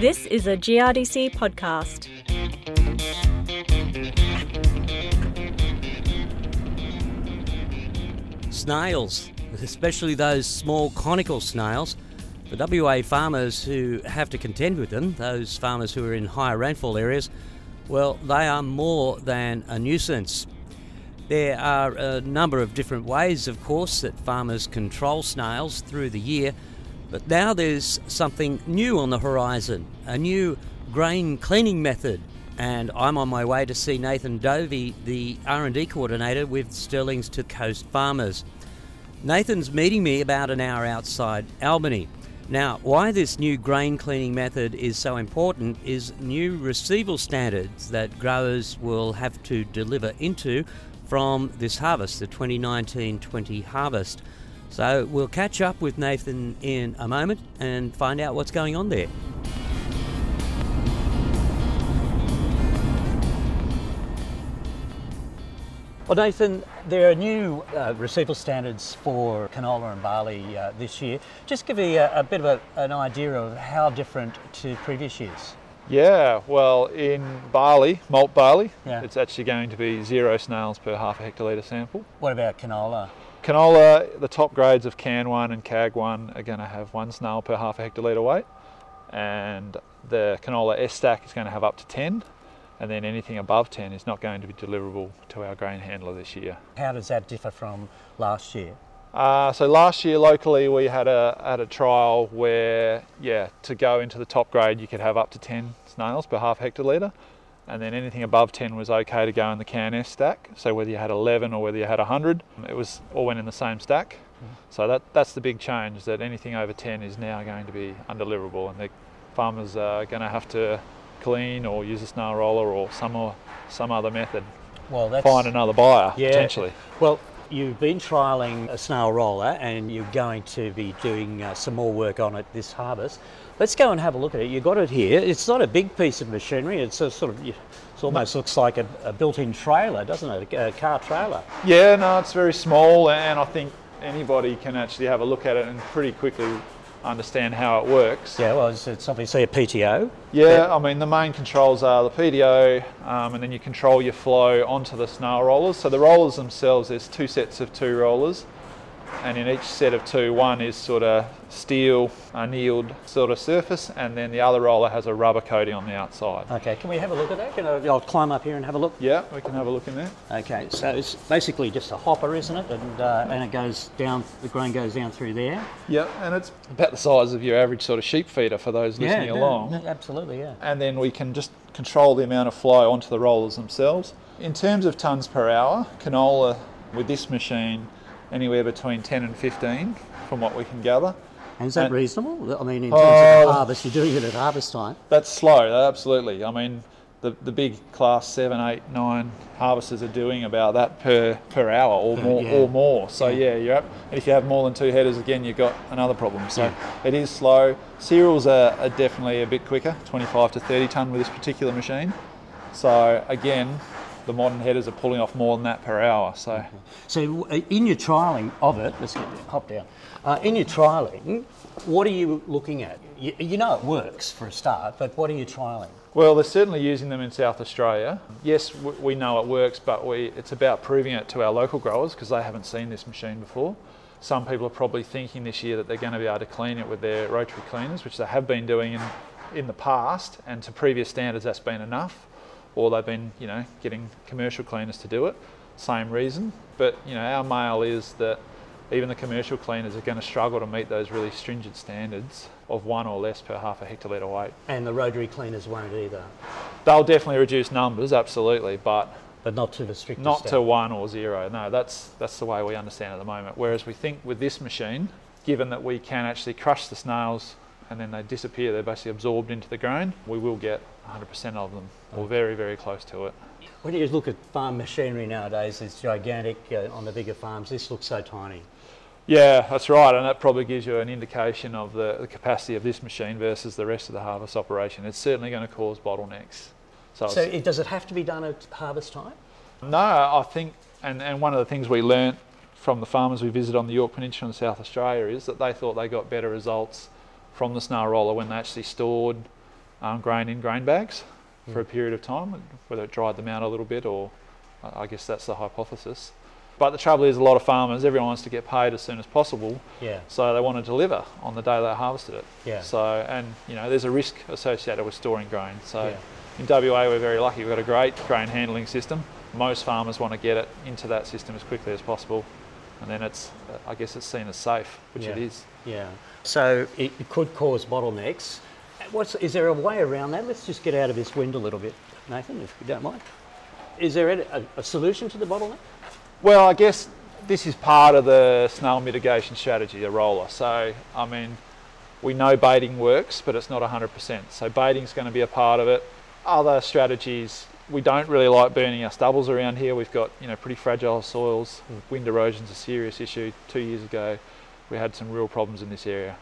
This is a GRDC podcast. Snails, especially those small conical snails. The WA farmers who have to contend with them, those farmers who are in higher rainfall areas, well, they are more than a nuisance. There are a number of different ways, of course, that farmers control snails through the year, but now there's something new on the horizon, a new grain cleaning method. And I'm on my way to see Nathan Dovey, the R&D coordinator with Stirlings to Coast Farmers. Nathan's meeting me about an hour outside Albany. Now, why this new grain cleaning method is so important is new receival standards that growers will have to deliver into from this harvest, the 2019 20 harvest. So we'll catch up with Nathan in a moment and find out what's going on there. Well, Nathan, there are new uh, receival standards for canola and barley uh, this year. Just give me a, a bit of a, an idea of how different to previous years. Yeah, well, in barley, malt barley, Yeah. it's actually going to be zero snails per half a hectolitre sample. What about canola? Canola, the top grades of CAN 1 and CAG 1 are going to have one snail per half a hectolitre weight, and the canola S stack is going to have up to 10, and then anything above 10 is not going to be deliverable to our grain handler this year. How does that differ from last year? Uh, so last year locally we had a had a trial where yeah to go into the top grade you could have up to 10 snails per half hectolitre and then anything above 10 was okay to go in the CAN S stack. So whether you had 11 or whether you had 100 it was all went in the same stack. Mm-hmm. So that that's the big change that anything over 10 is now going to be undeliverable and the farmers are going to have to clean or use a snail roller or some or some other method. Well, that's find another buyer Yeah. potentially. Well, you've been trialling a snail roller and you're going to be doing uh, some more work on it this harvest. Let's go and have a look at it. You've got it here. It's not a big piece of machinery. It's a sort of, it almost looks like a, a built-in trailer, doesn't it? A, a car trailer. Yeah, no, it's very small, and I think anybody can actually have a look at it and pretty quickly understand how it works. Yeah, well, it's, it's obviously a PTO. Yeah, I mean, the main controls are the PTO, um, and then you control your flow onto the snail rollers. So the rollers themselves, there's two sets of two rollers, and in each set of two, one is sort of steel annealed sort of surface, and then the other roller has a rubber coating on the outside. Okay, can we have a look at that? Can I, I'll climb up here and have a look. Yeah, we can have a look in there. Okay, so it's basically just a hopper, isn't it? And, uh, and it goes down, the grain goes down through there. Yeah, and it's about the size of your average sort of sheep feeder for those listening yeah, along. no, absolutely, yeah. and then we can just control the amount of flow onto the rollers themselves. In terms of tonnes per hour, canola with this machine anywhere between 10 and 15 from what we can gather. And is that And- reasonable? I mean, in terms of Oh. harvest, you're doing it at harvest time. That's slow, absolutely. I mean, the, the big class 7, 8, 9 harvesters are doing about that per, per hour or Per- more yeah. or more. So Yeah. yeah, you're up. And if you have more than two headers again you've got another problem. So it is slow. Cereals are, are definitely a bit quicker, 25 to 30 tonne with this particular machine. So again, the modern headers are pulling off more than that per hour. So So, uh, in your trialling of it, let's get hop down. Uh, in your trialling, what are you looking at? You, you know it works for a start, but what are you trialling? Well, they're certainly using them in South Australia. Yes, we know it works, but we, it's about proving it to our local growers because they haven't seen this machine before. Some people are probably thinking this year that they're going to be able to clean it with their rotary cleaners, which they have been doing in, in the past, and to previous standards that's been enough. Or they've been, you know, getting commercial cleaners to do it. Same reason. But, you know, our mail is that even the commercial cleaners are going to struggle to meet those really stringent standards of one or less per half a hectolitre weight. And the rotary cleaners won't either, They'll definitely reduce numbers, absolutely, but but not to the strict not to one or zero. No, that's that's the way we understand at the moment. Whereas we think with this machine, given that we can actually crush the snails and then they disappear, they're basically absorbed into the grain, we will get 100% of them, or very, very close to it. When you look at farm machinery nowadays, it's gigantic uh, on the bigger farms. This looks so tiny. Yeah, that's right, and that probably gives you an indication of the, the capacity of this machine versus the rest of the harvest operation. It's certainly going to cause bottlenecks. So, So, it, does it have to be done at harvest time? No, I think, and, and one of the things we learnt from the farmers we visited on the Yorke Peninsula in South Australia is that they thought they got better results from the snail roller when they actually stored um, grain in grain bags for a period of time, whether it dried them out a little bit or I guess that's the hypothesis. But the trouble is, a lot of farmers, everyone wants to get paid as soon as possible, Yeah. so they want to deliver on the day they harvested it. Yeah. So, and you know, there's a risk associated with storing grain. So, Yeah. in WA, we're very lucky. We've got a great grain handling system. Most farmers want to get it into that system as quickly as possible, and then it's, I guess, it's seen as safe, which it Yeah. is. Yeah. So it it could cause bottlenecks. What's is there a way around that? Let's just get out of this wind a little bit, Nathan, if you don't mind. Is there a, a, solution to the bottleneck? Well, I guess this is part of the snail mitigation strategy, the roller. So, I mean, we know baiting works, but it's not 100%. So, baiting's going to be a part of it. Other strategies, we don't really like burning our stubbles around here. We've got, you know, pretty fragile soils. Hmm. Wind erosion's a serious issue. Two years ago, we had some real problems in this area.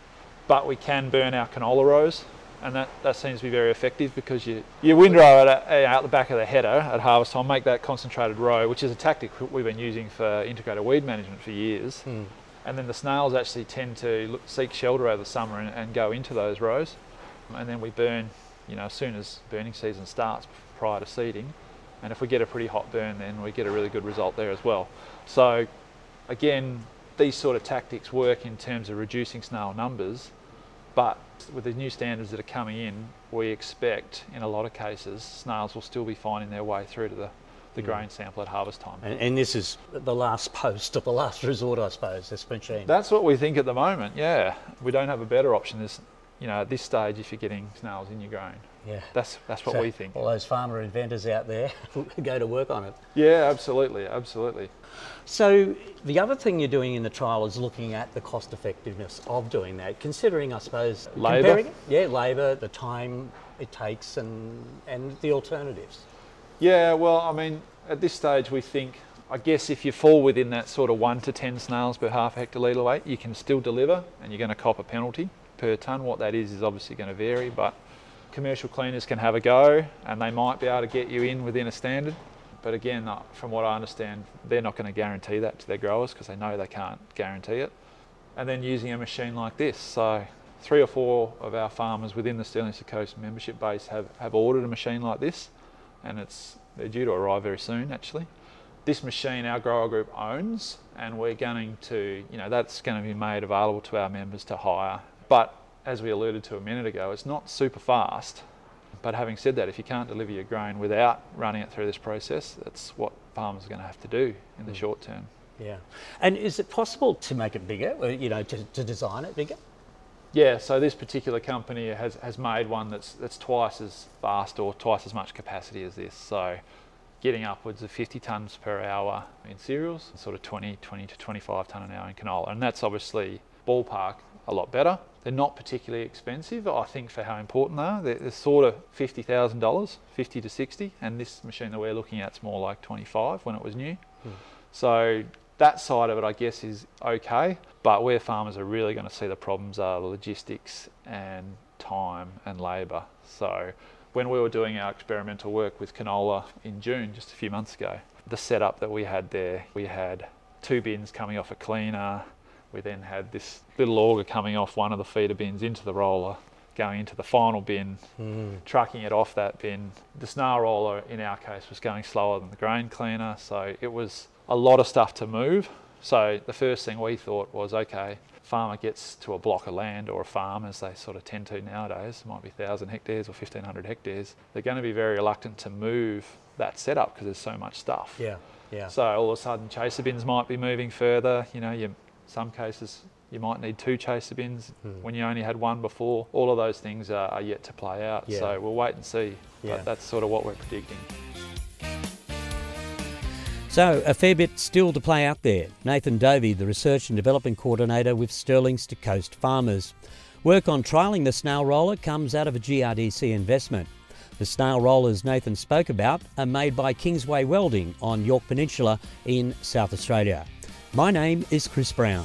But we can burn our canola rows, and that, that seems to be very effective because you, you windrow it at- eh, out the back of the header at harvest time, make that concentrated row, which is a tactic we've been using for integrated weed management for years. Hmm. And then the snails actually tend to look, seek shelter over the summer and, and go into those rows. And then we burn, you know, as soon as burning season starts prior to seeding. And if we get a pretty hot burn, then we get a really good result there as well. So, again, these sort of tactics work in terms of reducing snail numbers, but with the new standards that are coming in, we expect in a lot of cases snails will still be finding their way through to the, the mm. grain sample at harvest time. And, and this is the last post of the last resort, I suppose. This machine. That's what we think at the moment. Yeah, we don't have a better option. This, you know, at this stage, if you're getting snails in your grain, yeah. that's that's what So we think. All those farmer inventors out there go to work on it. Yeah, absolutely, absolutely. So the other thing you're doing in the trial is looking at the cost effectiveness of doing that, considering, I suppose, Labour? yeah, labour, the time it takes, and and the alternatives. Yeah, well, I mean, at this stage, we think, I guess, if you fall within that sort of one to ten snails per half hectolitre weight, you can still deliver, and you're going to cop a penalty per tonne. What that is is obviously going to vary, but commercial cleaners can have a go, and they might be able to get you in within a standard. But again, uh, from what I understand, they're not going to guarantee that to their growers because they know they can't guarantee it. And then using a machine like this, so three or four of our farmers within the Stirling Coast membership base have, have ordered a machine like this, and it's they're due to arrive very soon actually. This machine our grower group owns, and we're going to, you know, that's going to be made available to our members to hire. But as we alluded to a minute ago, it's not super fast. But having said that, if you can't deliver your grain without running it through this process, that's what farmers are going to have to do in the mm. short term. Yeah. And is it possible to make it bigger? Uh, you know, to, to design it bigger? Yeah, so this particular company has, has made one that's that's twice as fast or twice as much capacity as this. So getting upwards of 50 tonnes per hour in cereals, sort of 20, 20 to 25 tonne an hour in canola. And that's obviously ballpark a lot better. They're not particularly expensive, I think, for how important they are. They're, they're sort of $50,000, 50 to 60, and this machine that we're looking at is more like 25 when it was new. Hmm. So that side of it, I guess, is okay. But where farmers are really going to see the problems are the logistics and time and labour. So when we were doing our experimental work with canola in June, just a few months ago, the setup that we had there, we had two bins coming off a cleaner. We then had this little auger coming off one of the feeder bins into the roller, going into the final bin, hmm. trucking it off that bin. The snail roller, in our case, was going slower than the grain cleaner, so it was a lot of stuff to move. So the first thing we thought was, okay, farmer gets to a block of land or a farm, as they sort of tend to nowadays, it might be 1,000 hectares or 1,500 hectares, they're going to be very reluctant to move that setup because there's so much stuff. Yeah. Yeah. So all of a sudden, chaser bins might be moving further. You know, you, some cases you might need two chaser bins hmm. when you only had one before. All of those things are, are yet to play out. Yeah. So we'll wait and see. Yeah. But that's sort of what we're predicting. So, a fair bit still to play out there. Nathan Dovey, the Research and Development Coordinator with Stirlings to Coast Farmers. Work on trialling the snail roller comes out of a GRDC investment. The snail rollers Nathan spoke about are made by Kingsway Welding on Yorke Peninsula in South Australia. My name is Chris Brown.